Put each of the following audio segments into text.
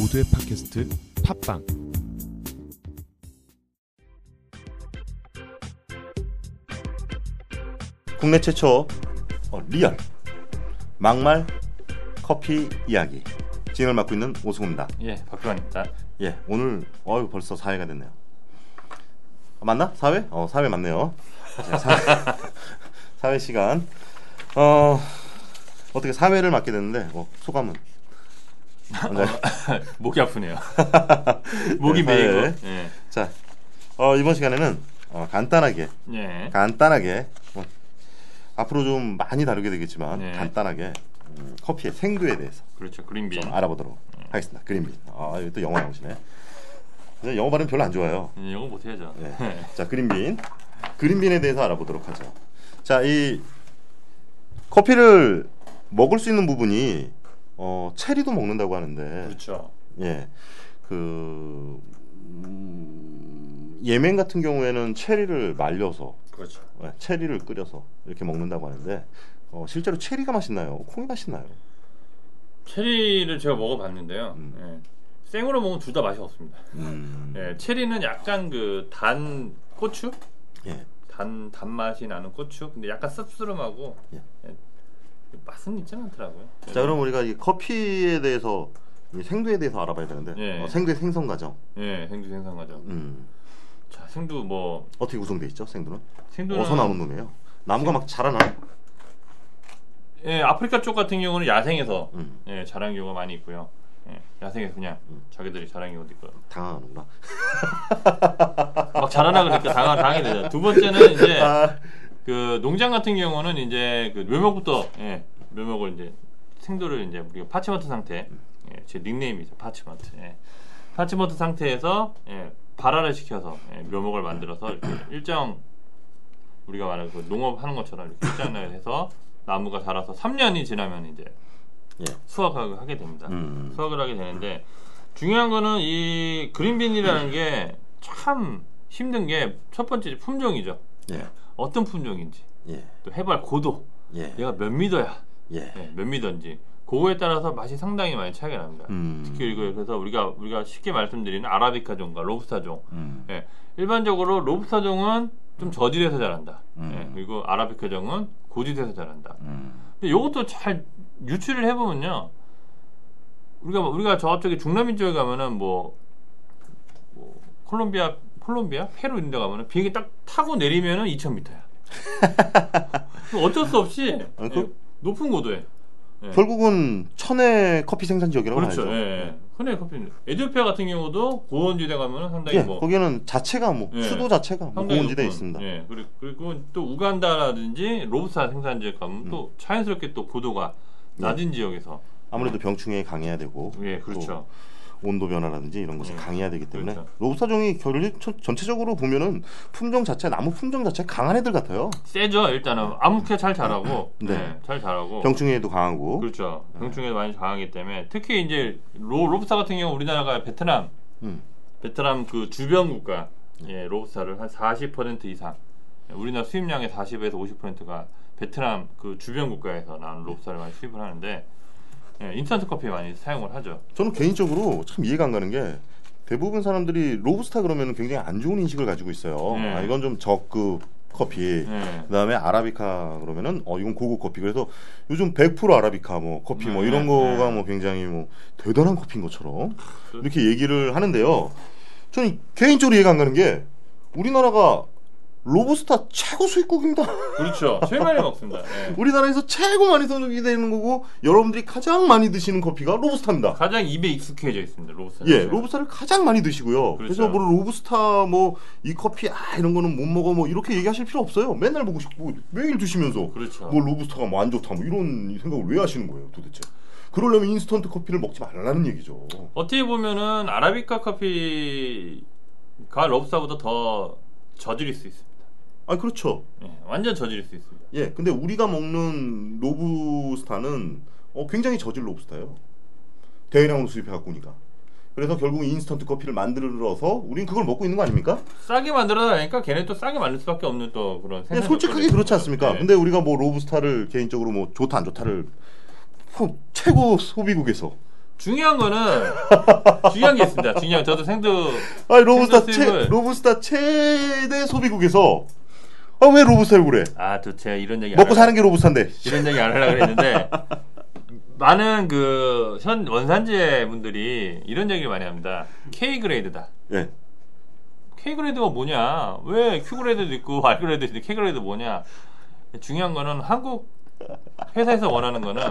모두의 팟캐스트 팟빵 국내 최초 어, 리얼 막말 커피 이야기 진행을 맡고 있는 오승우입니다. 예, 박규환입니다. 예, 오늘 어유 벌써 4회가 됐네요. 아, 맞나? 4회? 어, 4회 맞네요. 자, 4회, 4회 시간. 어, 어떻게 4회를 맡게 됐는데 어, 소감은? 먼저 목이 아프네요. 목이 네, 메이고. 네. 예. 자, 어, 이번 시간에는 어, 간단하게 예. 간단하게 뭐, 앞으로 좀 많이 다루게 되겠지만 네. 간단하게 음, 커피의 생두에 대해서 그렇죠. 그린빈. 좀 알아보도록 하겠습니다. 그린빈. 아, 이거 또 영어 나오시네. 영어 발음 별로 안 좋아요. 예, 영어 못 해야죠. 네. 자, 그린빈. 그린빈에 대해서 알아보도록 하죠. 자, 이 커피를 먹을 수 있는 부분이 어, 체리도 먹는다고 하는데 그렇죠. 예. 그 음, 예멘 같은 경우에는 체리를 말려서 그렇죠. 예, 체리를 끓여서 이렇게 먹는다고 하는데 어, 실제로 체리가 맛있나요? 콩이 맛있나요? 체리를 제가 먹어봤는데요. 음. 예. 생으로 먹으면 둘 다 맛이 없습니다. 음, 예, 체리는 약간 그 단 고추? 예. 단 단맛이 나는 고추. 근데 약간 씁쓸하고 예. 예. 맛은 있진 않더라고요. 자, 그럼 우리가 이 커피에 대해서 이 생두에 대해서 알아봐야 되는데 예. 어, 생두의 생성 과정. 예, 생두 생산 과정. 음, 자, 생두 뭐 어떻게 구성돼 있죠? 생두는? 생두는 어디서 나오는 놈이에요? 나무가 막 자라나? 예, 아프리카 쪽 같은 경우는 야생에서 음, 예, 자란 경우가 많이 있고요. 예, 야생에서 그냥 음. 자기들이 자란 경우도 있고 당하는구나. 막 자라나 그러니까 당하 당하게 되죠. 두 번째는 이제 아, 그 농장 같은 경우는 이제 그 묘목부터 예, 묘목을 이제 생두를 이제 우리가 parchment 상태 예, 제 닉네임이죠 parchment 예. parchment 상태에서 예, 발아를 시켜서 예, 묘목을 만들어서 이렇게 일정 우리가 말하는 그 농업하는 것처럼 이렇게 일정을 해서 나무가 자라서 3년이 지나면 이제 예. 수확을 하게 됩니다. 음, 수확을 하게 되는데 중요한 거는 이 그린빈이라는 게 참 힘든 게 첫 번째 품종이죠. 예, 어떤 품종인지 예, 또 해발 고도 예, 얘가 몇 미터야 예. 예, 몇 미터인지 그거에 따라서 맛이 상당히 많이 차이가 납니다. 음, 특히 이거 그래서 우리가 우리가 쉽게 말씀드리는 아라비카종과 로부스타종 음, 예, 일반적으로 로부스타종은 좀 저질에서 자란다. 음. 예, 그리고 아라비카종은 고지대에서 자란다. 음, 근데 이것도 잘 유출을 해보면요. 우리가 뭐- 우리가 저쪽에 중남미 쪽에 가면은 뭐, 뭐 콜롬비아 콜롬비아 페루 이런 데 가면은 비행기 딱 타고 내리면은 2,000m야. 어쩔 수 없이 아, 그- 예, 높은 고도에. 예. 결국은 천혜 커피 생산 지역이라고 그렇죠. 하죠. 예, 예. 흔히 커피 에티오피아 같은 경우도 고원지대 가면은 상당히 예, 뭐 거기는 자체가 뭐 예. 수도 자체가 뭐 높은, 있습니다. 예, 그리고, 그리고 또 우간다라든지 로브스타 생산지에 가면 음. 또 자연스럽게 또 고도가 낮은 지역에서 아무래도 병충해에 강해야 되고 예, 그렇죠. 또 온도 변화라든지 이런 것에 예. 강해야 되기 때문에 그렇죠. 로부스타종이 결 전체적으로 보면은 품종 자체 나무 품종 자체 강한 애들 같아요. 세죠 일단은. 아무렇게 잘 자라고. 네. 네, 잘 자라고. 병충해에도 강하고. 그렇죠. 병충해도 많이 강하기 때문에 특히 이제 로, 로브스타 같은 경우 우리나라가 베트남. 음, 베트남 그 주변 국가. 예, 로브스타를 한 40% 이상. 예, 우리나라 수입량의 40에서 50%가 베트남 그 주변 국가에서 나오는 robusta를 많이 수입을 하는데 예, 인스턴트 커피에 많이 사용을 하죠 저는 개인적으로 참 이해가 안 가는 게 대부분 사람들이 로부스타 그러면 굉장히 안 좋은 인식을 가지고 있어요. 네. 아, 이건 좀 저급 커피. 예. 그다음에 arabica 그러면은 어 이건 고급 커피. 그래서 요즘 100% arabica 뭐 커피 뭐 네, 이런 네, 거가 네. 뭐 굉장히 뭐 대단한 커피인 것처럼 그- 이렇게 얘기를 하는데요. 저는 개인적으로 이해가 안 가는 게 우리나라가 로부스타 최고 수입국입니다. 그렇죠 제일 많이 먹습니다 예. 우리나라에서 최고 많이 소득이 되는 거고 여러분들이 가장 많이 드시는 커피가 robusta입니다. 가장 입에 익숙해져 있습니다 로브스타 예, robusta를 가장 많이 드시고요. 그래서 그렇죠. 뭐 로부스타 뭐 이 커피 아 이런 거는 못 먹어 뭐 이렇게 얘기하실 필요 없어요. 맨날 보고 싶고 매일 드시면서 그렇죠 뭐 robusta가 뭐 안 좋다 뭐 이런 생각을 왜 하시는 거예요, 도대체? 그러려면 인스턴트 커피를 먹지 말라는 얘기죠. 어떻게 보면은 아라비카 커피가 로브스타보다 더 저질일 수 있습니다. 아, 그렇죠. 예, 완전 저질일 수 있습니다. 예, 근데 우리가 먹는 로부스타는 어, 굉장히 저질 로부스타예요. 대량으로 수입해 갖고 오니까. 그래서 결국 인스턴트 커피를 만들어서 우린 그걸 먹고 있는 거 아닙니까? 싸게 만들어다 보니까 걔네 또 싸게 만들 수밖에 없는 또 그런 근데 생산 솔직하게 그렇지. 않습니까? 예. 근데 우리가 뭐 로브스타를 개인적으로 뭐 좋다 안 좋다를 소- 최고 소비국에서 중요한 거는 중요한 게 있습니다. 중요한 저도 생두 아니 로브스타 최 로브스타 최대 소비국에서 아 왜 robusta를 그래? 아 또 제가 이런 얘기 안 먹고 하려고- 사는 게 robusta인데. 이런 얘기 안 하려고 그랬는데 많은 그 현 원산지 분들이 이런 얘기를 많이 합니다. K grade다. 예. K grade가 뭐냐? 왜 Q grade도 있고 R grade도 있는데 K grade 뭐냐? 중요한 거는 한국 회사에서 원하는 거는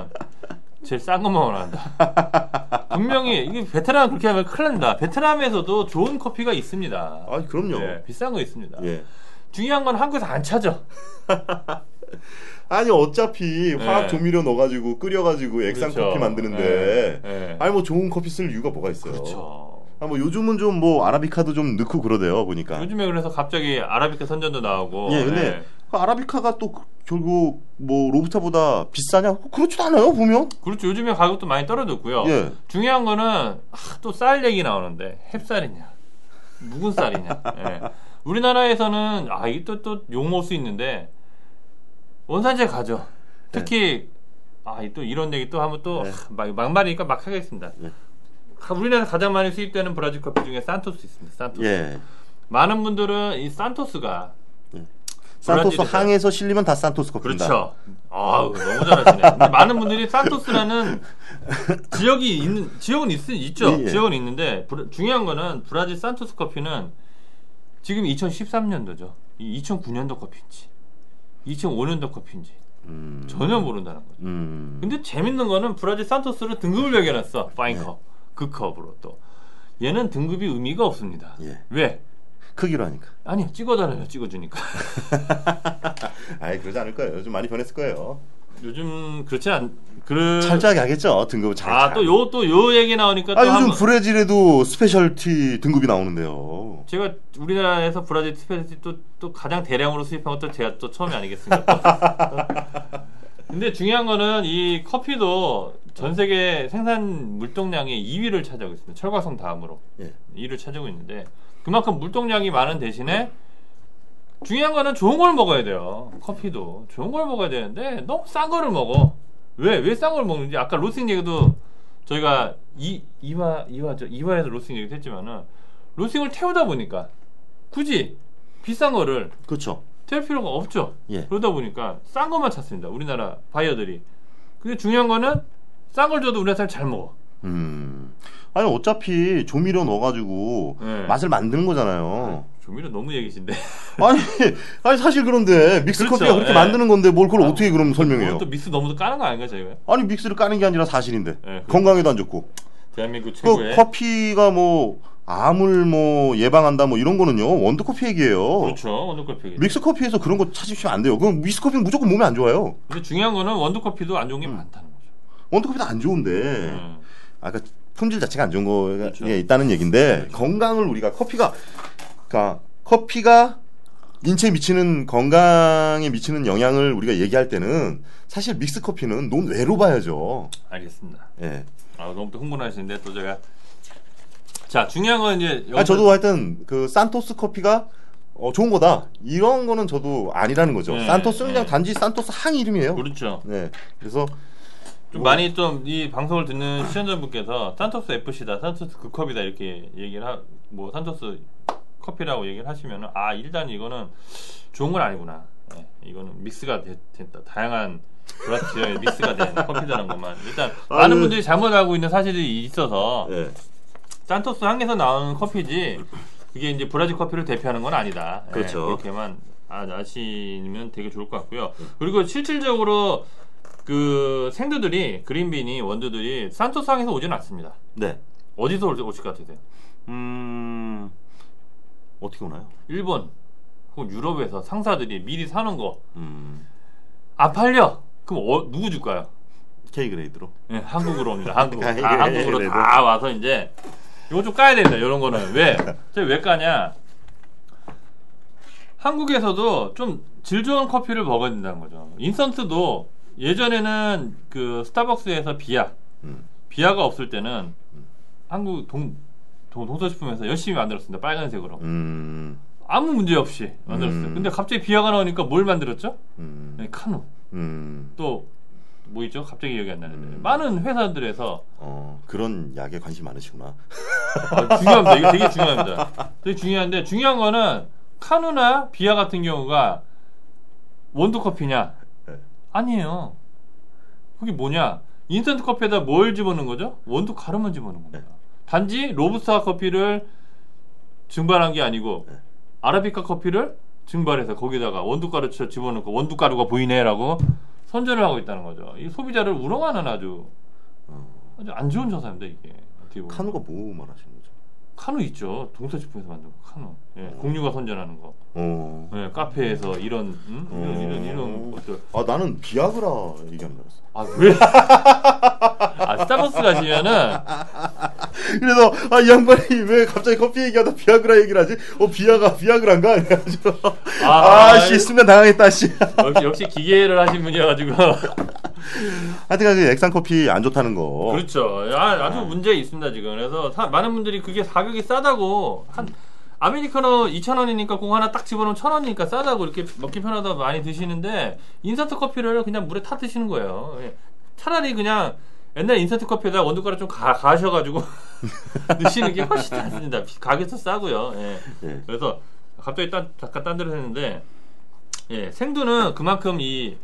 제일 싼 것만 원한다. 분명히 이게 베트남 그렇게 하면 큰일 납니다. 베트남에서도 좋은 커피가 있습니다. 아 그럼요. 예, 비싼 거 있습니다. 예. 중요한 건 한국에서 안 찾아. 아니 어차피 화학 예. 조미료 넣어가지고 끓여가지고 액상 그렇죠. 커피 만드는데 예, 예. 아니 뭐 좋은 커피 쓸 이유가 뭐가 있어요? 그렇죠. 아, 뭐 요즘은 좀 뭐 아라비카도 좀 넣고 그러대요 보니까. 요즘에 그래서 갑자기 아라비카 선전도 나오고. 예, 근데 예. 그 아라비카가 또 그- 결국 뭐 로부스타보다 비싸냐? 그렇지도 않아요 보면. 그렇죠. 요즘에 가격도 많이 떨어졌고요. 예. 중요한 거는 또쌀 얘기 나오는데 햅쌀이냐, 묵은 쌀이냐. 예. 우리나라에서는 아 이게 또또 욕먹을 수 있는데 원산지에 가죠. 특히 아또 이런 얘기 또 하면 또 네. 하, 막, 막말이니까 막 하겠습니다. 네. 가- 우리나라 가장 많이 수입되는 브라질 커피 중에 산토스 있습니다. 산토스. 예. 많은 분들은 이 산토스가 산토스 항에서 실리면 다 산토스 커피입니다. 그렇죠. 아, 너무 잘하시네. 많은 분들이 산토스라는 지역이 있는 지역은 있, 있죠. 예, 예. 지역은 있는데 브라- 중요한 거는 브라질 산토스 커피는 지금 2013년도죠. 2009년도 커피인지 2005년도 커피인지 음. 전혀 모른다는 거죠. 음. 근데 재밌는 거는 브라질 산토스를 등급을 매겨놨어. 파인컵, 그 컵으로 또. 얘는 등급이 의미가 없습니다. 예. 왜? 크기로 하니까. 아니요, 찍어달라요. 찍어주니까. 아이 그러지 않을 거예요. 요즘 많이 변했을 거예요. 요즘 그렇지 않. 그. 철저하게 하겠죠. 등급을 잘. 아, 또 요, 또 요 얘기 나오니까 또아 요즘 한번- 브라질에도 specialty 등급이 나오는데요. 제가 우리나라에서 브라질 specialty 또, 또 가장 대량으로 수입한 것도 제가 또 처음이 아니겠습니까? 근데 중요한 거는 이 커피도 전 세계 생산 물동량의 2위를 차지하고 있습니다. 철광석 다음으로 예. 2위를 차지하고 있는데 그만큼 물동량이 많은 대신에 중요한 거는 좋은 걸 먹어야 돼요. 커피도 좋은 걸 먹어야 되는데 너무 싼 거를 먹어. 왜 왜 싼 걸 먹는지 아까 로스팅 얘기도 저희가 이 2화 2화죠 2화에서 로스팅 얘기도 했지만은 로스팅을 태우다 보니까 굳이 비싼 거를 그렇죠. 태울 필요가 없죠. 예. 그러다 보니까 싼 것만 찾습니다. 우리나라 바이어들이. 근데 중요한 거는 싼 걸 줘도 우리나라 사람 잘 먹어. 음. 아니 어차피 조미료 넣어가지고 네. 맛을 만드는 거잖아요. 조미료 너무 얘기신데. 아니, 아니 사실 그런데 믹스 그렇죠. 커피가 그렇게 예. 만드는 건데 뭘 그걸 아, 어떻게 그럼 설명해요? 또 믹스 너무 까는 거 아닌가 저희가? 아니 믹스를 까는 게 아니라 사실인데 예, 그- 건강에도 안 좋고 대한민국 그 최고의 커피가 뭐 암을 뭐 예방한다 뭐 이런 거는요 원두 커피 얘기예요. 그렇죠 원두 커피. 믹스 커피에서 그런 거 찾으시면 안 돼요. 그럼 믹스 커피는 무조건 몸에 안 좋아요. 근데 중요한 거는 원두 커피도 안 음. 좋은 게 많다는 거죠. 원두 커피도 안 좋은데 음. 아까 품질 자체가 안 좋은 거가 그렇죠. 예, 있다는 얘기인데 건강을 우리가 커피가 그러니까 커피가 인체에 미치는 건강에 미치는 영향을 우리가 얘기할 때는 사실 믹스 커피는 논외로 봐야죠. 알겠습니다. 예. 아 너무 또 흥분하시는데 또 제가 자 중요한 건 이제 아, 저도 하여튼 그 산토스 커피가 어, 좋은 거다. 이런 거는 저도 아니라는 거죠. 네, 산토스는 그냥 네. 단지 산토스 항 이름이에요. 그렇죠. 네. 그래서 좀 뭐- 많이 좀 이 방송을 듣는 시청자분께서 산토스 FC다, 산토스 극컵이다 이렇게 얘기를 하, 뭐 산토스 커피라고 얘기를 하시면은 아 일단 이거는 좋은 건 아니구나. 예, 이거는 믹스가 되- 됐다. 다양한 브라스 지역의 믹스가 된 커피다는 것만 일단 많은 아유. 분들이 잘못 알고 있는 사실이 있어서 예. 산토스 항에서 나오는 커피지 그게 이제 브라질 커피를 대표하는 건 아니다. 예, 그렇죠. 그렇게만 아- 아시면 되게 좋을 것 같고요. 그리고 실질적으로 그 생두들이 그린빈이 원두들이 산토스 항에서 오지는 않습니다. 네. 어디서 올- 오실 것 같으세요? 음. 어떻게 오나요? 일본 혹은 유럽에서 상사들이 미리 사는 거안 음. 팔려. 그럼 어- 누구 줄까요? K 그레이드로. 예, 한국으로 옵니다. 한국. 아, 다 예, 한국으로 다 와서 이제 이거 좀 까야 됩니다. 이런 거는 왜? 저왜 까냐? 한국에서도 좀 질 좋은 커피를 먹어야 된다는 거죠. 인스턴트도 예전에는 그 스타벅스에서 비아, 음. 비아가 없을 때는 한국 동, 동 동서식품에서 열심히 만들었습니다. 빨간색으로. 음. 아무 문제 없이 만들었어요. 음. 근데 갑자기 비아가 나오니까 뭘 만들었죠? 음. 네, 카누. 음. 또뭐 있죠? 갑자기 기억이 안 나는데 음. 많은 회사들에서 어, 그런 약에 관심 많으시구나. 아, 중요합니다. 이게 되게 중요합니다. 되게 중요한데 중요한 거는 카누나 비아 같은 경우가 원두 커피냐? 네. 아니에요. 그게 뭐냐? 인스턴트 커피에다 뭘 집어넣은 거죠? 원두 가루만 집어넣은 겁니다. 네. 단지 로부스타 커피를 증발한 게 아니고 네. 아라비카 커피를 증발해서 거기다가 원두 가루 쳐 집어넣고 원두 가루가 보이네라고 선전을 하고 있다는 거죠. 이 소비자를 우롱하는 아주 어, 아주 안 좋은 저사입니다 이게. 어떻게 보면. 카누가 뭐 말하시는 거죠? 카누 있죠. 동서식품에서 만든 거 카누. 예, 어. 공유가 선전하는 거. 어. 예, 카페에서 이런 음? 이런 이런 이런 것들. 아 나는 비아그라 얘기하는 줄 알았어. 아 왜? 아 스타벅스 가시면은 그래서 아 이 양반이 왜 갑자기 커피 얘기하다 비아그라 얘기를 하지? 어 비아가 비아그라인가? 그래가지고 아, 아 씨 순간 당황했다 씨. 역시, 역시 기계를 하신 분이어가지고 하여튼 그 액상 커피 안 좋다는 거. 그렇죠. 아, 아주 문제 있습니다 지금. 그래서 사- 많은 분들이 그게 가격이 싸다고 한 아메리카노 2,000원이니까 공 하나 딱 집어넣으면 1,000원이니까 싸다고 이렇게 먹기 편하다 고 많이 드시는데 인스턴트 커피를 그냥 물에 타 드시는 거예요. 예. 차라리 그냥 옛날 인스턴트 커피에다 원두가루 좀 가, 가셔가지고 드시는 게 훨씬 낫습니다. 가격도 싸고요. 예. 예. 그래서 갑자기 딴, 잠깐 딴 데로 했는데 예, 생두는 그만큼 이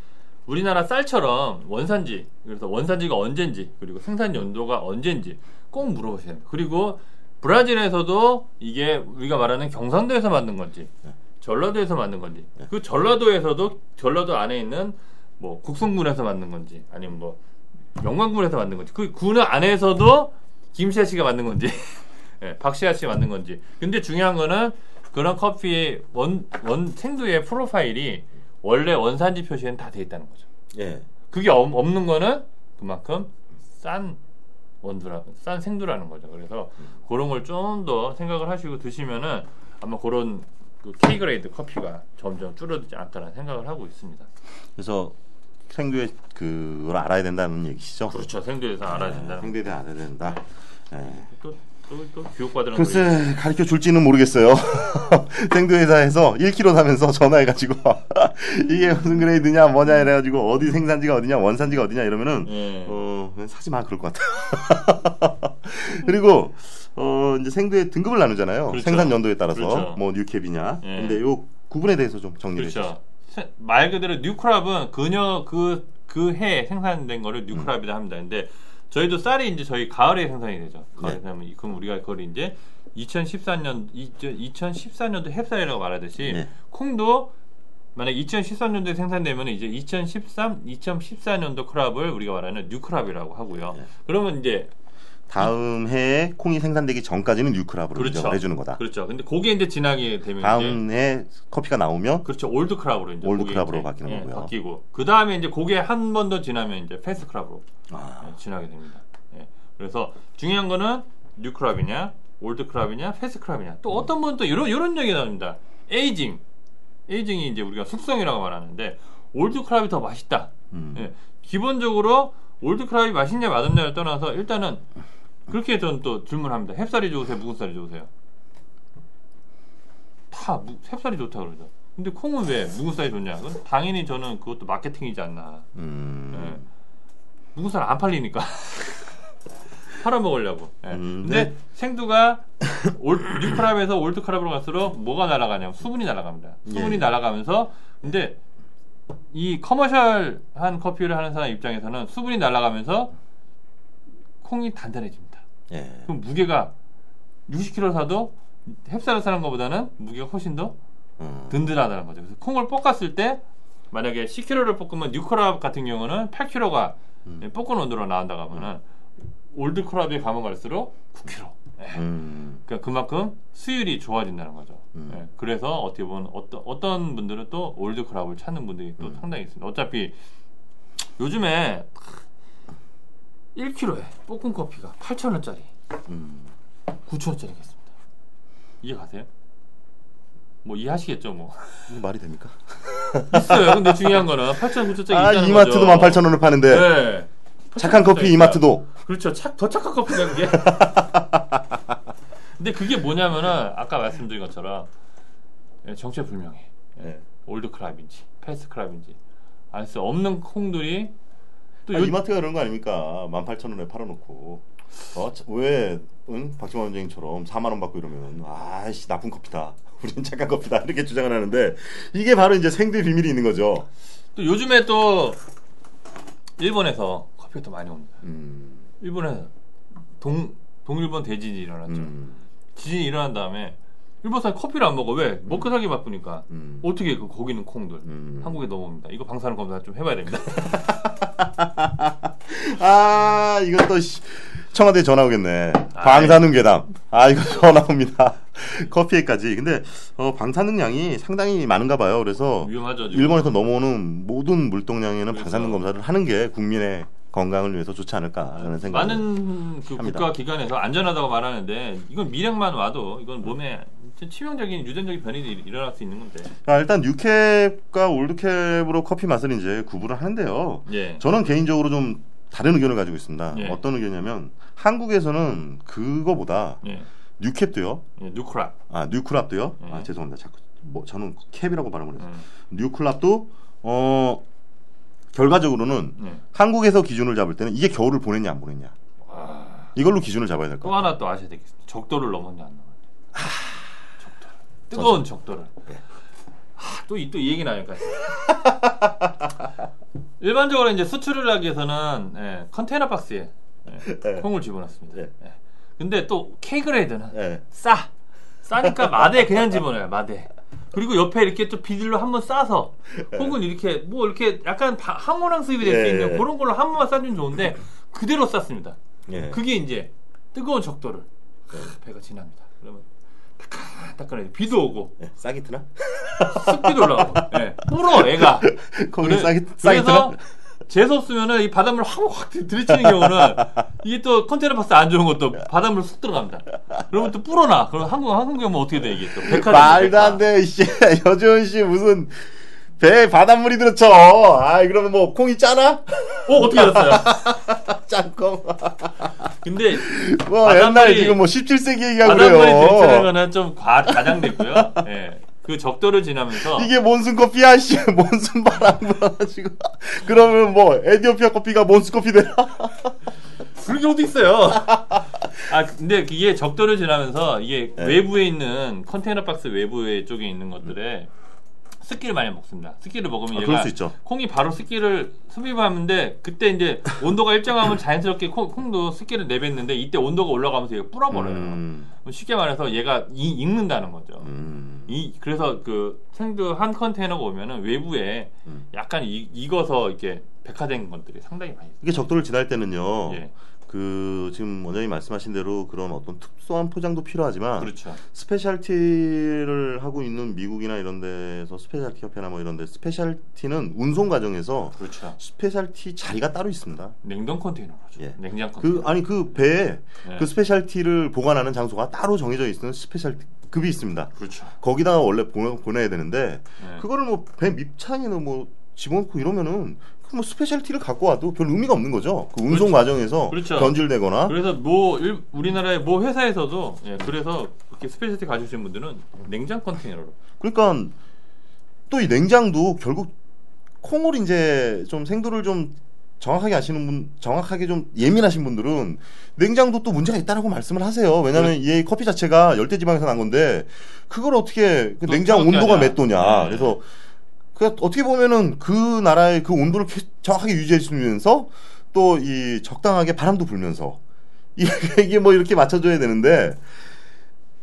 우리나라 쌀처럼 원산지 그래서 원산지가 언젠지 그리고 생산 연도가 언젠지 꼭 물어보셔야 됩니다. 그리고 브라질에서도 이게 우리가 말하는 경상도에서 만든 건지 네. 전라도에서 만든 건지 네. 그 전라도에서도 전라도 안에 있는 뭐 국성군에서 만든 건지 아니면 뭐 영광군에서 만든 건지 그 군 안에서도 김시아 씨가 만든 건지 예, 박시아 씨가 만든 건지 근데 중요한 거는 그런 커피의 원, 원 생두의 프로파일이 원래 원산지 표시에는 다 돼 있다는 거죠. 예. 그게 없- 없는 거는 그만큼 싼 원두라, 싼 생두라는 거죠. 그래서 그런 걸 좀 더 생각을 하시고 드시면은 아마 그런 그 K grade 커피가 점점 줄어들지 않을까라는 생각을 하고 있습니다. 그래서 생두의 그걸 알아야 된다는 얘기시죠? 그렇죠. 생두에서 알아야 된다는 생두에 대해 알아야 된다. 예. 또, 또, 또 교육받으는 글쎄 가르쳐 줄지는 모르겠어요. 생두회사에서 1kg 사면서 전화해가지고 이게 무슨 grade냐 뭐냐 이래가지고 어디 생산지가 어디냐 원산지가 어디냐 이러면은 예. 어 사지 마 그럴 것 같아요. 그리고 어 이제 생두의 등급을 나누잖아요. 그렇죠. 생산 연도에 따라서 그렇죠. 뭐 뉴캡이냐. 예. 근데 요 구분에 대해서 좀 정리해 주시죠. 그렇죠. 세- 말 그대로 뉴크랍은 그녀 그 그 해에 생산된 거를 뉴크랍이라 합니다. 근데 저희도 쌀이 이제 저희 가을에 생산이 되죠. 가을에 네. 생산하면 그럼 우리가 그걸 이제 2014년 2014년도 햅쌀이라고 말하듯이 네. 콩도 만약 2013년도에 생산되면 이제 2013, 2014년도 크랍을 우리가 말하는 뉴크랍이라고 하고요. 네. 그러면 이제 다음 해에 콩이 생산되기 전까지는 new crop으로 그렇죠. 인정을 해주는 거다. 그렇죠. 근데 그게 이제 지나게 되면 다음 해 커피가 나오면 그렇죠. old crop으로 이제 old 그게 crop으로 이제, 바뀌는 예, 거고요. 바뀌고 그 다음에 이제 그게 한 번 더 지나면 이제 past crop으로 아, 예, 지나게 됩니다. 예. 그래서 중요한 거는 new crop이냐, old crop이냐, past crop이냐. 또 어떤 분은 또 이런 이런 얘기 나옵니다. aging, aging이 이제 우리가 숙성이라고 말하는데 old crop이 더 맛있다. 음. 예. 기본적으로 old crop이 맛있냐 맛없냐를 떠나서 일단은 그렇게 저는 또 질문합니다. 햅쌀이 좋으세요? 묵은 쌀이 좋으세요? 다 무- 햅쌀이 좋다 그러죠. 근데 콩은 왜 묵은 쌀이 좋냐? 그건 당연히 저는 그것도 마케팅이지 않나. 음. 예. 묵은 쌀 안 팔리니까 팔아 먹으려고. 예. 음, 근데 네. 생두가 올, 뉴크랍에서 올드크랍으로 갈수록 뭐가 날아가냐면 수분이 날아갑니다. 수분이 예. 날아가면서 근데 이 commercial한 커피를 하는 사람 입장에서는 수분이 날아가면서 콩이 단단해집니다. 예. 그럼 무게가 60kg 사도 햅쌀을 사는 것보다는 무게가 훨씬 더 음. 든든하다는 거죠. 그래서 콩을 볶았을 때 만약에 10kg를 볶으면 new crop 같은 경우는 8kg가 음. 볶은 원두로 나온다고 하면은 old crop에 가면 갈수록 9kg. 예. 음. 그러니까 그만큼 수율이 좋아진다는 거죠. 음. 예. 그래서 어떻게 보면 어떤 어떤 분들은 또 old crop을 찾는 분들이 또 음. 상당히 있습니다. 어차피 요즘에 1kg에 볶은 커피가 8,000원짜리, 음. 9,000원짜리가 있습니다. 이해 가세요? 뭐 이해하시겠죠, 뭐. 이게 말이 됩니까? 있어요. 근데 중요한 거는 8,000원, 9,000원짜리 아 있다는 이마트도 거죠. 18,000원을 파는데 네. 착한 커피 8,000원짜리니까. 이마트도 그렇죠. 착, 더 착한 커피가 그게. 근데 그게 뭐냐면은 아까 말씀드린 것처럼 예, 정체불명해. 예. 네. old crop인지 past crop인지 알 수 없는 콩들이 또 아, 요- 이마트가 그런 거 아닙니까? 18,000원에 팔아놓고 어, 자- 왜 응? 박지원 원장님처럼 4만 원 받고 이러면 아씨 나쁜 커피다. 우린 착한 커피다 이렇게 주장을 하는데 이게 바로 이제 생두의 비밀이 있는 거죠. 또 요즘에 또 일본에서 커피가 또 많이 옵니다. 음, 일본에 동 동일본 대지진이 일어났죠. 음, 지진이 일어난 다음에 일본 사람 커피를 안 먹어. 왜? 먹고 살기 바쁘니까. 음. 어떻게 그 거기는 콩들 음. 한국에 넘어옵니다. 이거 방사능 검사 좀 해봐야 됩니다. 아 이것도 씨, 청와대 전화 오겠네. 아, 방사능 괴담. 아 이거 전화 옵니다. 커피에까지. 근데 어, 방사능 양이 상당히 많은가 봐요. 그래서 위험하죠. 지금. 일본에서 넘어오는 모든 물동량에는 그렇죠. 방사능 검사를 하는 게 국민의 건강을 위해서 좋지 않을까라는 생각. 많은 그. 국가 기관에서 안전하다고 말하는데 이건 미력만 와도 이건 몸에 치명적인 유전적인 변이 일어날 수 있는 건데. 아, 일단 뉴캡과 올드캡으로 커피 맛을 이제 구분을 하는데요. 예. 저는 개인적으로 좀 다른 의견을 가지고 있습니다. 예. 어떤 의견이냐면 한국에서는 그거보다 예. 뉴캡도요. 예. 뉴크랍. 아 뉴클랍도요. 예. 아 죄송합니다. 자꾸 뭐 저는 캡이라고 발음을 해서 음. 뉴클랍도 어 결과적으로는 예. 한국에서 기준을 잡을 때는 이게 겨울을 보냈냐 안 보냈냐 와. 이걸로 기준을 잡아야 될 것 또 같아요. 하나 또 아셔야 되겠습니다. 적도를 넘었냐 안 넘었냐. 적도. 뜨거운 적도를. 예. 또이 또이 얘기 나니까. 일반적으로 이제 수출을 하기 위해서는 예, 컨테이너 박스에 예, 예. 콩을 집어넣습니다. 예. 예. 근데 또 K그레이드는 예. 싸. 싸니까 마대 그냥 집어넣어요. 마대. 그리고 옆에 이렇게 또 비닐로 한번 싸서 혹은 이렇게 뭐 이렇게 약간 바- 항온 항습이 될수 예. 있는 그런 걸로 한 번만 싸주면 좋은데 그대로 쌌습니다. 예. 그게 이제 뜨거운 적도를 배가 지납니다. 그러면 따끈따끈해. 비도 오고 예. 싹이 트나? 습기도 올라오고. 예. 불어 애가. 거기 싹이 그래서 트나? 재수 없으면은 이 바닷물 확확 들이치는 경우는 이게 또 컨테이너 박스 안 좋은 것도 바닷물 쑥 들어갑니다. 그러면 또 불어나. 그럼 한국 한국 경우 어떻게 돼 이게 또 백화점. 말도 안 돼. 씨. 여주은 씨 무슨 배에 바닷물이 들어쳐. 아 그러면 뭐 콩이 짜나? 어 어떻게 알았어요? 짠콩. 근데 뭐 바닷물이- 옛날에 지금 뭐 17세기 얘기하고 바닷물이 들이치는 그래요. 거는 좀 과, 과장됐고요. 예. 그 적도를 지나면서 이게 몬순 커피야, 씨. 몬순 바람 불어가지고. 그러면 뭐, 에티오피아 커피가 몬순 커피 되나? 그런 경우도 있어요. 아 근데 이게 적도를 지나면서 이게 네. 외부에 있는 컨테이너 박스 외부에 쪽에 있는 것들에 습기를 많이 먹습니다. 습기를 먹으면 아, 얘가 그럴 수 있죠. 콩이 바로 습기를 흡입하는데 그때 이제 온도가 일정하면 자연스럽게 콩, 콩도 습기를 내뱉는데 이때 온도가 올라가면서 얘가 불어버려요. 음, 쉽게 말해서 얘가 이, 익는다는 거죠. 음. 이 그래서 그 생두 한 컨테이너가 오면은 외부에 음. 약간 이, 익어서 이렇게 백화된 것들이 상당히 많이 있어요. 이게 적도를 지날 때는요. 예. 그 지금 원장님 말씀하신 대로 그런 어떤 특수한 포장도 필요하지만 그렇죠. specialty를 하고 있는 미국이나 이런 데서 specialty 협회나 뭐 이런 데 specialty는 운송 과정에서 그렇죠. specialty 자리가 따로 있습니다. 냉동 컨테이너죠. 예. 냉장 컨테이너. 그 아니 그 배에 네. 그 specialty를 보관하는 장소가 따로 정해져 있는 specialty 급이 있습니다. 그렇죠. 거기다가 원래 보내, 보내야 되는데 네. 그거를 뭐 배 밑창에는 뭐 집어넣고 이러면은 그뭐 specialty를 갖고 와도 별 의미가 없는 거죠. 그 운송 그렇죠. 과정에서 그렇죠. 변질되거나 그래서 뭐 일- 우리나라의 모 회사에서도 예, 그래서 이렇게 specialty 가지신 분들은 냉장 컨테이너로 그러니까 또 이 냉장도 결국 콩을 이제 좀 생두를 좀 정확하게 아시는 분, 정확하게 좀 예민하신 분들은 냉장도 또 문제가 있다라고 말씀을 하세요. 왜냐하면 이 커피 자체가 열대 지방에서 난 건데 그걸 어떻게 그또 냉장 온도가. 몇 도냐. 네. 그래서 그 어떻게 보면은 그 나라의 그 온도를 개- 정확하게 유지해주면서 또 이 적당하게 바람도 불면서 이게, 뭐 이렇게 맞춰줘야 되는데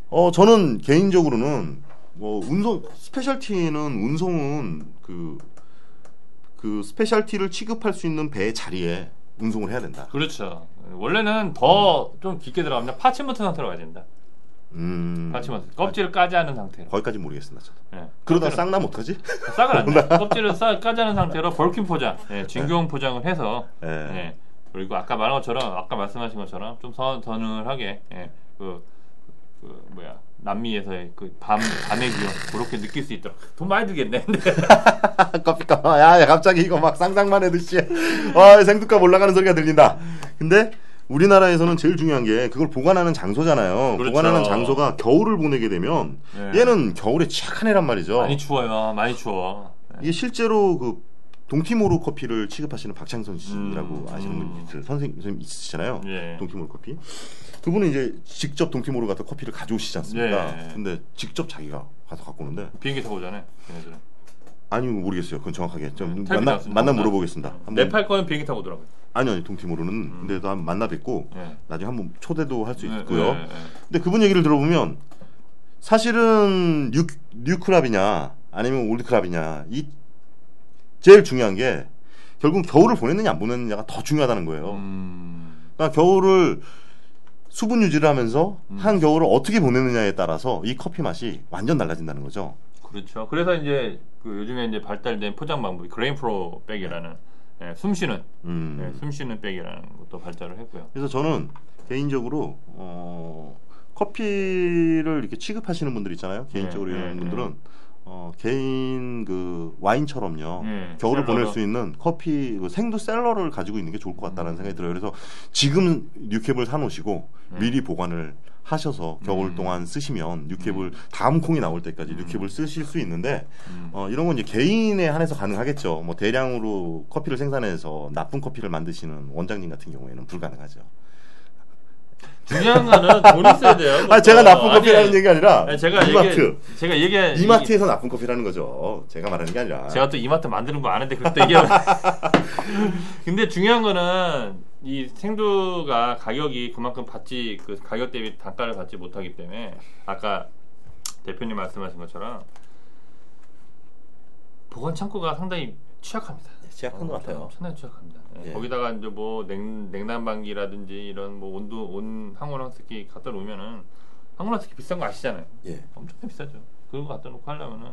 어 저는 개인적으로는 뭐 운송 specialty는 운송은 그 그 specialty를 취급할 수 있는 배의 자리에 운송을 해야 된다. 그렇죠. 원래는 더 좀 깊게 들어가면 parchment 상태로 가야 된다. 음. parchment 껍질을 까지 않은 상태로. 거기까지 모르겠습니다. 저도. 예. 그러다 껍질을- 싹 나면 어떡하지? 싹을 안 내. 껍질을 싸 까지 않은 상태로 vacuum 포장, 예, 진공 포장을 해서 예. 예. 그리고 아까 말한 것처럼 아까 말씀하신 것처럼 좀 선, 서늘하게 예. 그, 그 뭐야 남미에서의 그 밤 밤의 기온 그렇게 느낄 수 있도록 돈 많이 들겠네. 근데 커피값. 야, 야, 갑자기 이거 막 상상만 해도 씨. 아, 생두값 올라가는 소리가 들린다. 근데 우리나라에서는 제일 중요한 게 그걸 보관하는 장소잖아요. 그렇죠. 보관하는 장소가 겨울을 보내게 되면 네. 얘는 겨울에 취약한 애란 말이죠. 많이 추워요. 많이 추워. 예. 이게 실제로 그 동티모르 커피를 취급하시는 박창선 씨라고 음. 아시는 음. 분이 있- 선생님 있으시잖아요. 예. 동티모르 커피. 그분은 이제 직접 동티모르 가서 커피를 가져오시지 않습니까? 예. 근데 직접 자기가 가서 갖고 오는데 비행기 타고 오잖아요. 걔네들은. 아니 모르겠어요. 그건 정확하게 좀 텔레비전 만나. 만나 물어보겠습니다. 네팔 거는 비행기 타고 오더라고요. 아니 아니 동티모르는 근데 또 한번 만나 뵙고 예. 나중에 한번 초대도 할수 네, 있고요. 네, 네. 근데 그분 얘기를 들어보면 사실은 new, new crop이냐 아니면 old crop이냐 이 제일 중요한 게 결국 겨울을 보냈느냐 안 보냈느냐가 더 중요하다는 거예요. 음. 그러니까 겨울을 수분 유지를 하면서 음. 한 겨울을 어떻게 보내느냐에 따라서 이 커피 맛이 완전 달라진다는 거죠. 그렇죠. 그래서 이제 그 요즘에 이제 발달된 포장 방법이 GrainPro bag이라는 예, 숨쉬는 음. 예, 숨쉬는 백이라는 것도 발달을 했고요. 그래서 저는 개인적으로 어, 커피를 이렇게 취급하시는 분들 있잖아요. 개인적으로 네, 이런 네, 분들은 어, 개인 그 와인처럼요. 네, 겨울을 셀러로. 보낼 수 있는 커피 그 생두 셀러를 가지고 있는 게 좋을 것 같다는 음. 생각이 들어요. 그래서 지금 뉴캡을 사놓으시고 네. 미리 보관을 하셔서 겨울 음. 동안 쓰시면 뉴캡을 다음 콩이 나올 때까지 음. 뉴캡을 쓰실 수 있는데 음. 어, 이런 건 이제 개인에 한해서 가능하겠죠. 뭐 대량으로 커피를 생산해서 나쁜 커피를 만드시는 원장님 같은 경우에는 불가능하죠. 중요한 거는 돈 있어야 돼요. 아 제가 어, 나쁜 아니, 커피라는 얘기 아니라 아니, 제가 이마트 얘기 제가 얘기 이마트에서 나쁜 커피라는 거죠. 제가 말하는 게 아니라. 제가 또 이마트 만드는 거 아는데 그것도 얘기하면 근데 중요한 거는 이 생두가 가격이 그만큼 받지 그 가격 대비 단가를 받지 못하기 때문에 아까 대표님 말씀하신 것처럼 보관 창고가 상당히 취약합니다. 취약한 것 같아요. 상당히 취약합니다. 예, 예. 거기다가 이제 뭐 냉, 냉난방기라든지 이런 뭐 온도 온 항온화스키 갖다 놓으면은 항온항습기 비싼 거 아시잖아요. 예. 엄청 비싸죠. 그거 갖다 놓고 하려면은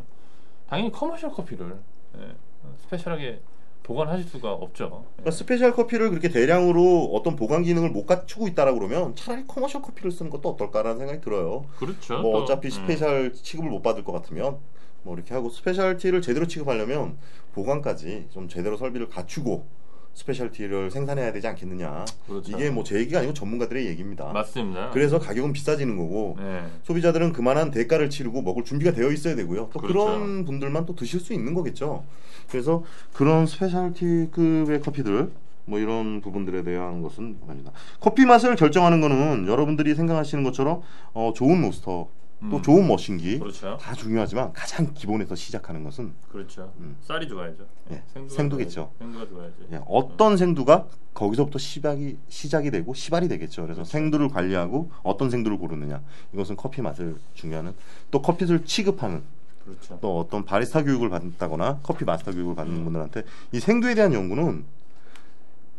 당연히 commercial 커피를 예, special하게 보관하실 수가 없죠. 예. 그러니까 special 커피를 그렇게 대량으로 어떤 보관 기능을 못 갖추고 있다라 그러면 차라리 commercial 커피를 쓰는 것도 어떨까라는 생각이 들어요. 그렇죠. 뭐 또, 어차피 음. special 취급을 못 받을 것 같으면 뭐 이렇게 하고 specialty를 제대로 취급하려면 보관까지 좀 제대로 설비를 갖추고 specialty를 생산해야 되지 않겠느냐. 그렇죠. 이게 뭐 제 얘기가 아니고 전문가들의 얘기입니다. 맞습니다. 그래서 가격은 비싸지는 거고 네. 소비자들은 그만한 대가를 치르고 먹을 준비가 되어 있어야 되고요. 또그 그렇죠. 런 분들만 또 드실 수 있는 거겠죠. 그래서 그런 스페셜티급의 커피들 뭐 이런 부분들에 대한 것은 아니다. 커피 맛을 결정하는 거는 여러분들이 생각하시는 것처럼 어, 좋은 로스터 또 음. 좋은 머신기 그렇죠. 다 중요하지만 가장 기본에서 시작하는 것은 그렇죠. 음. 쌀이 좋아야죠. 예, 생두가 생두겠죠. 생두가 좋아야죠. 예, 어떤 생두가 거기서부터 시작이 시작이 되고 시발이 되겠죠. 그래서 생두를 관리하고 어떤 생두를 고르느냐 이것은 커피 맛을 중요하는 또 커피를 취급하는 그렇죠. 또 어떤 바리스타 교육을 받았다거나 커피 마스터 교육을 받는 음. 분들한테 이 생두에 대한 연구는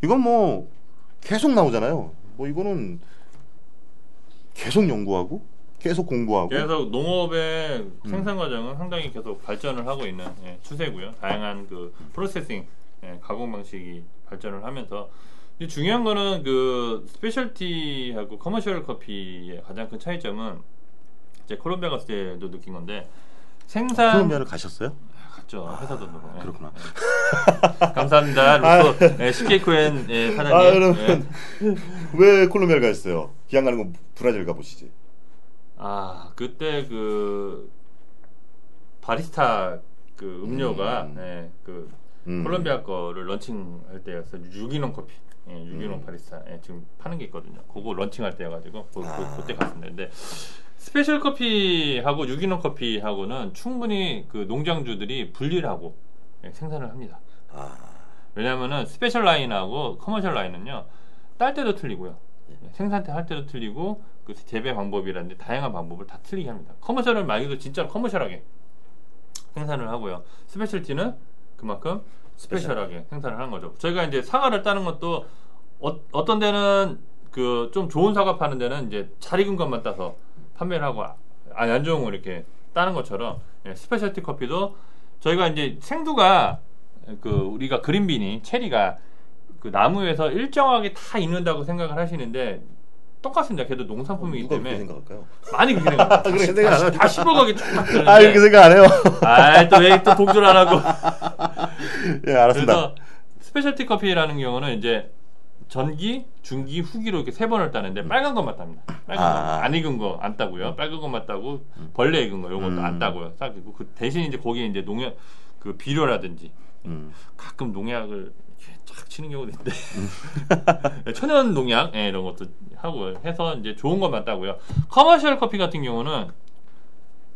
이건 뭐 계속 나오잖아요. 뭐 이거는 계속 연구하고 계속 공부하고 그래서 농업의 음. 생산 과정은 상당히 계속 발전을 하고 있는 예, 추세고요. 다양한 그 프로세싱 예, 가공 방식이 발전을 하면서 중요한 거는 그 스페셜티하고 커머셜 커피의 가장 큰 차이점은 이제 콜롬비아 갔을 때도 느낀 건데 생산 콜롬비아를 가셨어요? 갔죠 회사 돈으로 예. 그렇구나. 감사합니다 루소 예, CK코엔 예, 사장님 아 예. 그러면 왜 콜롬비아를 가셨어요? 기왕 가는 거 브라질 가보시지. 아 그때 그 바리스타 그 음료가 음. 예, 그 음. 콜롬비아 거를 launching할 때였어 유기농 커피 예, 유기농 음. 바리스타 예, 지금 파는 게 있거든요 그거 launching할 때여가지고 그, 아. 그, 때 갔었는데 근데 special 커피하고 유기농 커피하고는 충분히 그 농장주들이 분리를 하고 예, 생산을 합니다 아, 왜냐면은 special 라인하고 commercial 라인은요 딸 때도 틀리고요 예. 생산때 할 때도 틀리고 그 재배 방법이라든지 다양한 방법을 다 틀리게 합니다. commercial은 말 그대로 진짜 commercial하게 생산을 하고요. specialty는 그만큼 special하게 생산을 하는 거죠. 저희가 이제 사과를 따는 것도 어, 떤 데는 그 좀 좋은 사과 파는 데는 이제 잘 익은 것만 따서 판매를 하고 아, 안 좋은 거 이렇게 따는 것처럼 예, specialty 커피도 저희가 이제 생두가 그 우리가 green bean이 체리가 그 나무에서 일정하게 다 익는다고 생각을 하시는데 똑같습니다. 걔도 농산품이기 누가 그렇게 때문에 생각할까요? 많이 그렇게 생각해요. 그렇게 생각 안 하죠. 다 씹어가게 쫙 아, 이렇게 생각 안 해요. 아이 또왜 또 독줄 안 하고 예, 알았습니다. 그래서 specialty 커피라는 경우는 이제 전기, 중기, 후기로 이렇게 세 번을 따는데 빨간 것만 땁니다. 빨간 아. 거. 안 익은 거 안 따고요. 빨간 것만 따고 벌레 먹은 거 요것도 음. 안 따고요. 딱 이고 그 대신 이제 거기에 이제 농약 그 비료라든지 음. 가끔 농약을 쫙 치는 경우도 있는데 천연 농약 예, 이런 것도 하고 해서 이제 좋은 것만 따고요. commercial 커피 같은 경우는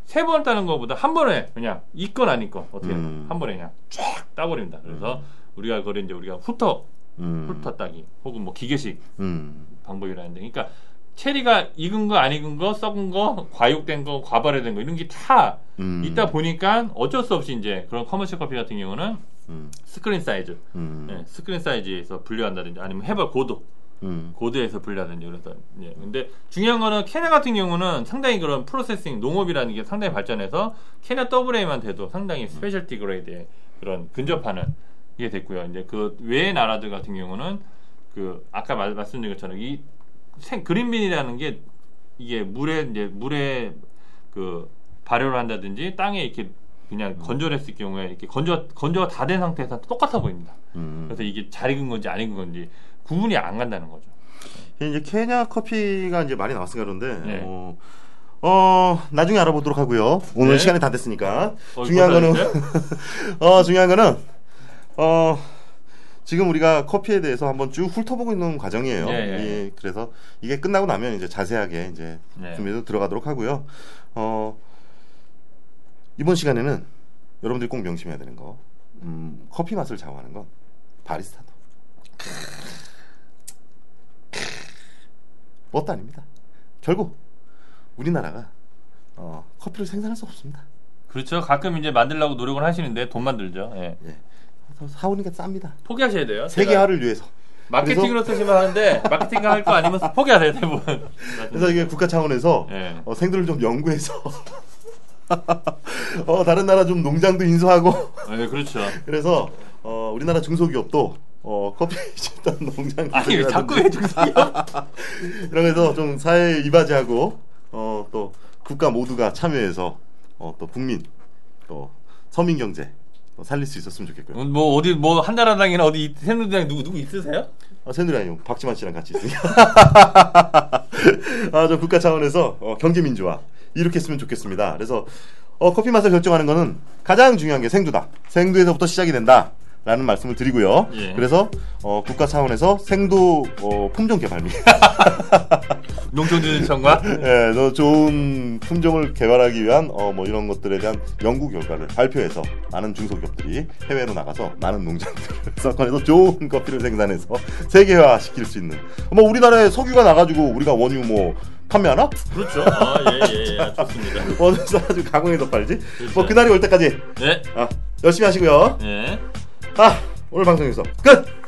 세 번 따는 것보다 한 번에 그냥 익건 아니건 어떻게 음. 한 번에 그냥 쫙 따버립니다. 그래서 우리가 그걸 이제 우리가 훑어 음. 훑어 따기 혹은 뭐 기계식 음. 방법이라는데, 그러니까 체리가 익은 거, 안 익은 거, 썩은 거, 과육된 거, 과발효된 거 이런 게다 음. 있다 보니까 어쩔 수 없이 이제 그런 commercial 커피 같은 경우는 음. 스크린 사이즈, 음. 예, 스크린 사이즈에서 분류한다든지 아니면 해발 고도, 음. 고도에서 분류하든지 그래서 예. 근데 중요한 거는 케냐 같은 경우는 상당히 그런 processing 농업이라는 게 상당히 발전해서 케냐 AA만 돼도 상당히 specialty grade의 그런 근접하는 게 됐고요. 이제 그 외의 나라들 같은 경우는 그 아까 말, 말씀드린 것처럼 이 생, green bean이라는 게 이게 물에 이제 물에 그 발효를 한다든지 땅에 이렇게 그냥 건조했을 경우에 이렇게 건조 건조가 다 된 상태에서 똑같아 보입니다. 음. 그래서 이게 잘 익은 건지 안 익은 건지 구분이 안 간다는 거죠. 이제 케냐 커피가 이제 많이 나왔으니까 그런데 네. 어, 어, 나중에 알아보도록 하고요. 오늘 네. 시간이 다 됐으니까 어, 중요한 거는? 어 중요한 거는 어 지금 우리가 커피에 대해서 한번 쭉 훑어보고 있는 과정이에요. 예, 예. 예, 그래서 이게 끝나고 나면 이제 자세하게 이제 네. 준비도 들어가도록 하고요. 어 이번 시간에는 여러분들이 꼭 명심해야 되는 거, 음, 커피 맛을 좌우하는 건 바리스타도. 뭣도 아닙니다. 결국 우리나라가 어, 커피를 생산할 수 없습니다. 그렇죠. 가끔 이제 만들려고 노력을 하시는데 돈 만 들죠. 예. 예. 게 쌉니다. 포기하셔야 돼요. 세계화를 위해서. 마케팅으로 쓰시면 하는데 마케팅 할 거 아니면 포기하세요 대부분. 그래서 이게 국가 차원에서 예. 어, 생두를 좀 연구해서 어, 다른 나라 좀 농장도 인수하고 네, 그렇죠. 그래서 어, 우리나라 중소기업도 어, 커피 일단 농장 아니 왜 자꾸 왜 중소기업? 거에서 좀 사회에 이바지하고 어, 또 국가 모두가 참여해서 어, 또 국민 또 서민 경제 또 살릴 수 있었으면 좋겠고요. 뭐 어디 뭐 한나라당이나 어디 새누리당 누구 누구 있으세요? 아, 새누리 아니요 박지만 씨랑 같이 있으니까 아 저 국가 차원에서 어, 경제 민주화 이렇게 했으면 좋겠습니다. 그래서 어, 커피 맛을 결정하는 거는 가장 중요한 게 생두다. 생두에서부터 시작이 된다. 라는 말씀을 드리고요. 예. 그래서 어, 국가 차원에서 생두 어, 품종 개발 및 농촌진흥청과 예, 더 좋은 품종을 개발하기 위한 어, 뭐 이런 것들에 대한 연구 결과를 발표해서 많은 중소기업들이 해외로 나가서 많은 농장들을 꺼내서 좋은 커피를 생산해서 세계화 시킬 수 있는 뭐 우리나라에 석유가 나가지고 우리가 원유 뭐 판매하나? 그렇죠. 아 예 예 예, 예. 좋습니다. 어느 사가지고 가공해서 팔지? 그렇죠. 뭐 그날이 올 때까지 네. 아, 열심히 하시고요. 예. 아 오늘 방송 여기서 끝.